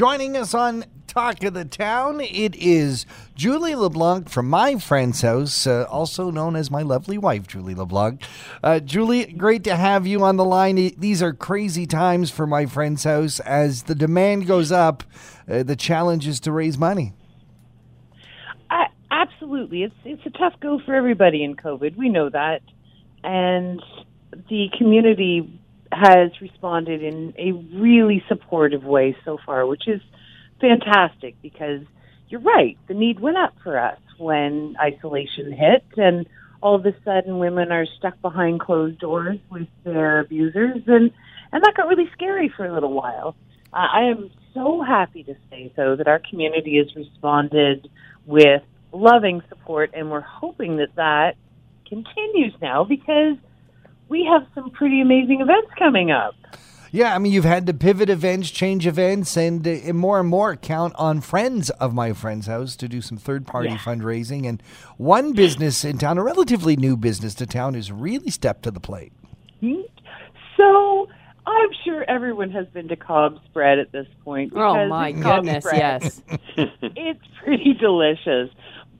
Joining us on Talk of the Town, it is Julie LeBlanc from my friend's house, uh, also known as my lovely wife, Julie LeBlanc. Uh, Julie, great to have you on the line. These are crazy times for my friend's house. As the demand goes up, uh, the challenge is to raise money. Absolutely, it's it's a tough go for everybody in COVID. We know that, and the community has responded in a really supportive way so far, which is fantastic because you're right. The need went up for us when isolation hit, and all of a sudden women are stuck behind closed doors with their abusers, and and that got really scary for a little while. Uh, I am so happy to say, though, that our community has responded with loving support, and we're hoping that that continues now because we have some pretty amazing events coming up. Yeah, I mean, you've had to pivot events, change events, and, uh, more and more count on friends of my friend's house to do some third party yeah. fundraising. And one business in town, a relatively new business to town, has really stepped to the plate. Hmm? So I'm sure everyone has been to Cobs Bread at this point. Oh, my goodness, spread, yes. it's pretty delicious.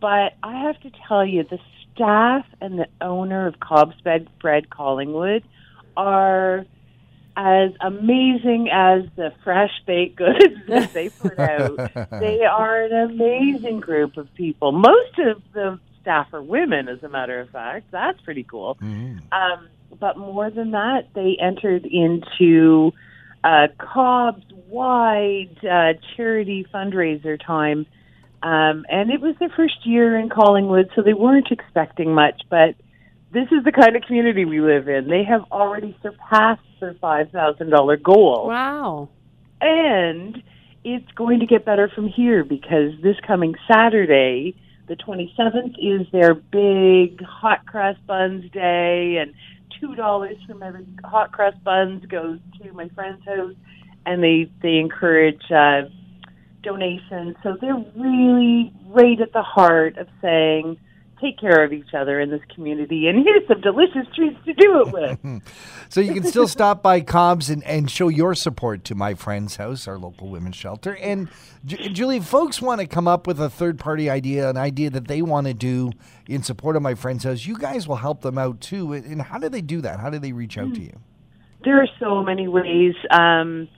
But I have to tell you, the staff and the owner of Cobb's Bed Bread Collingwood are as amazing as the fresh baked goods that they put out. they are an amazing group of people. Most of the staff are women, as a matter of fact. That's pretty cool. Mm-hmm. Um, but more than that, they entered into uh, Cobb's wide uh, charity fundraiser time um, and it was their first year in Collingwood, so they weren't expecting much. But this is the kind of community we live in. They have already surpassed their $5,000 goal. Wow. And it's going to get better from here because this coming Saturday, the 27th, is their big hot cross buns day, and $2 from every hot cross buns goes to my friend's house. And they, they encourage uh, donations. So they're really right at the heart of saying, take care of each other in this community, and here's some delicious treats to do it with. so you can still stop by Cobb's and, and show your support to My Friend's House, our local women's shelter. And Julie, folks want to come up with a third party idea, an idea that they want to do in support of My Friend's House. You guys will help them out too. And how do they do that? How do they reach out to you? There are so many ways. Um,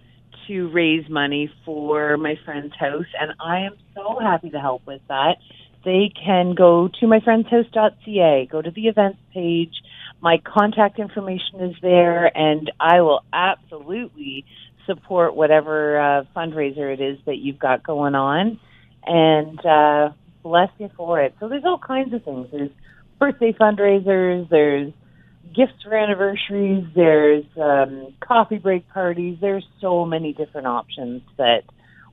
to raise money for my friend's house, and I am so happy to help with that. They can go to myfriendshouse.ca, go to the events page. My contact information is there, and I will absolutely support whatever uh, fundraiser it is that you've got going on. And uh, bless you for it. So there's all kinds of things. There's birthday fundraisers. There's gifts for anniversaries. There's um, coffee break parties. There's so many different options that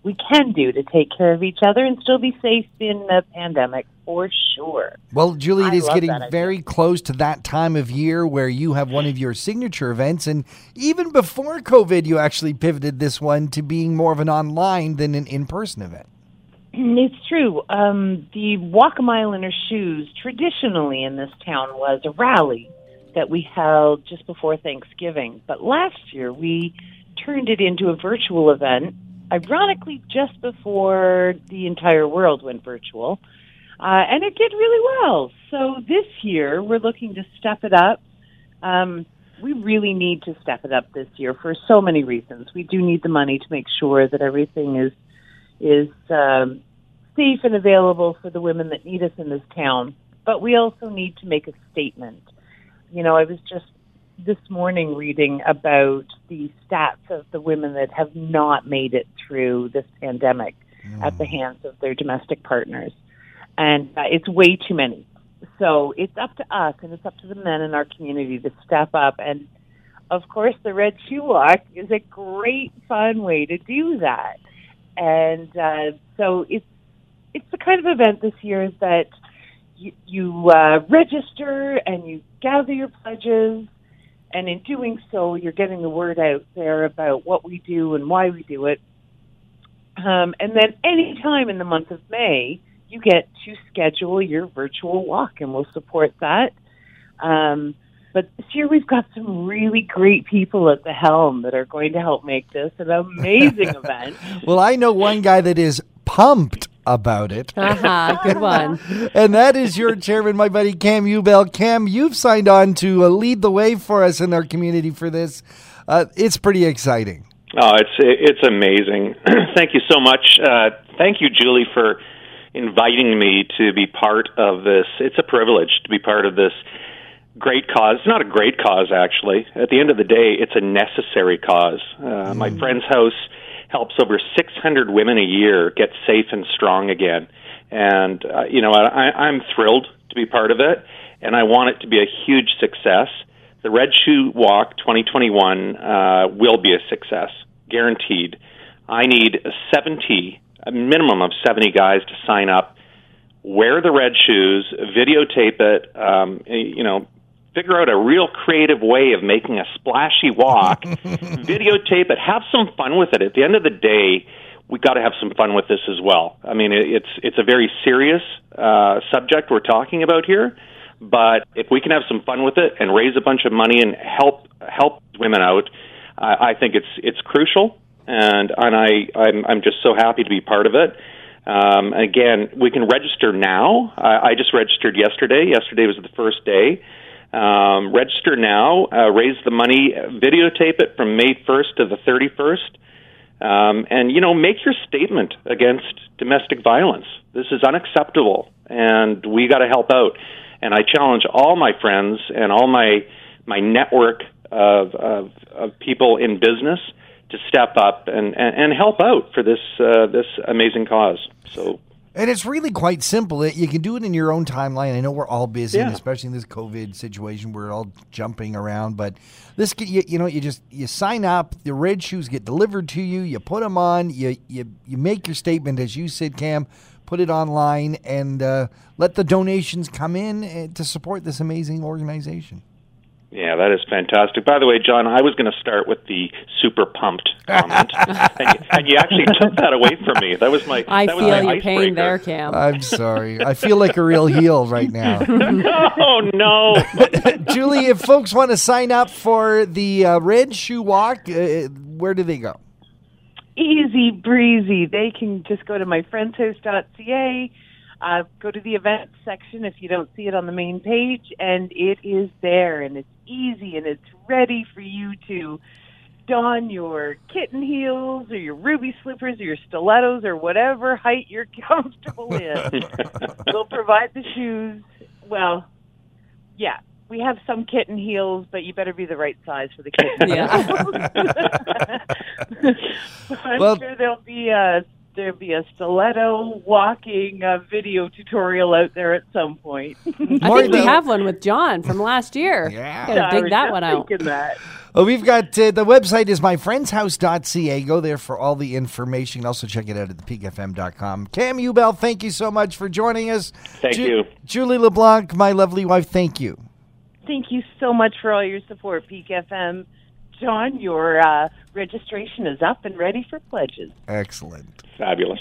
we can do to take care of each other and still be safe in the pandemic for sure. Well, Julie, it is getting very close to that time of year where you have one of your signature events. And even before COVID, you actually pivoted this one to being more of an online than an in person event. It's true. Um, the Walk a Mile in Her Shoes traditionally in this town was a rally that we held just before Thanksgiving. But last year we turned it into a virtual event, ironically, just before the entire world went virtual. Uh, and it did really well. So this year we're looking to step it up. Um, we really need to step it up this year for so many reasons. We do need the money to make sure that everything is is um, safe and available for the women that need us in this town. But we also need to make a statement you know, I was just this morning reading about the stats of the women that have not made it through this pandemic mm. at the hands of their domestic partners. And uh, it's way too many. So it's up to us and it's up to the men in our community to step up. And of course, the Red Shoe Walk is a great, fun way to do that. And uh, so it's it's the kind of event this year that you, you uh, register and you gather your pledges, and in doing so, you're getting the word out there about what we do and why we do it. Um, and then any time in the month of May, you get to schedule your virtual walk, and we'll support that. Um, But this year we've got some really great people at the helm that are going to help make this an amazing event. Well, I know one guy that is pumped about it. Uh-huh, good one. and that is your chairman, my buddy Cam Ubell. Cam, you've signed on to uh, lead the way for us in our community for this. Uh, it's pretty exciting. Oh, it's it's amazing. thank you so much. Uh, thank you, Julie, for inviting me to be part of this. It's a privilege to be part of this great cause. It's not a great cause, actually. At the end of the day, it's a necessary cause. Uh, mm. My friend's house helps over 600 women a year get safe and strong again. And, uh, you know, I, I'm thrilled to be part of it, and I want it to be a huge success. The Red Shoe Walk 2021 uh, will be a success, guaranteed. I need 70, a minimum of 70 guys to sign up, wear the red shoes, videotape it, um, you know, figure out a real creative way of making a splashy walk, videotape it, have some fun with it. At the end of the day, we got to have some fun with this as well. I mean, it's it's a very serious uh, subject we're talking about here, but if we can have some fun with it and raise a bunch of money and help help women out, I, I think it's it's crucial. And and I I'm, I'm just so happy to be part of it. Um, again, we can register now. I, I just registered yesterday. Yesterday was the first day. Um, register now, uh, raise the money, videotape it from May 1st to the 31st, um, and you know make your statement against domestic violence. This is unacceptable, and we got to help out. And I challenge all my friends and all my my network of of, of people in business to step up and, and, and help out for this uh, this amazing cause. So and it's really quite simple. You can do it in your own timeline. I know we're all busy, yeah. especially in this COVID situation. We're all jumping around, but this, you, you know, you just you sign up. The red shoes get delivered to you. You put them on. You you you make your statement, as you said, Cam. Put it online and uh, let the donations come in eh, to support this amazing organization. Yeah, that is fantastic. By the way, John, I was going to start with the super pumped comment, and, you, and, you, actually took that away from me. That was my. I that feel was my your pain there, Cam. I'm sorry. I feel like a real heel right now. no, no. Julie, if folks want to sign up for the uh, Red Shoe Walk, uh, where do they go? Easy breezy. They can just go to myfriendshouse.ca uh, go to the events section if you don't see it on the main page, and it is there, and it's easy, and it's ready for you to don your kitten heels or your ruby slippers or your stilettos or whatever height you're comfortable in. we'll provide the shoes. Well, yeah, we have some kitten heels, but you better be the right size for the kitten. Yeah. I'm well, sure there'll be a there be a stiletto walking uh, video tutorial out there at some point. I think we have one with John from last year. Yeah, gotta dig that one out. That. Well, we've got uh, the website is myfriendshouse.ca. Go there for all the information. Also, check it out at thepeakfm.com. Cam Ubell, thank you so much for joining us. Thank Ju- you. Julie LeBlanc, my lovely wife, thank you. Thank you so much for all your support, Peak FM. John, your uh, registration is up and ready for pledges. Excellent. Fabulous.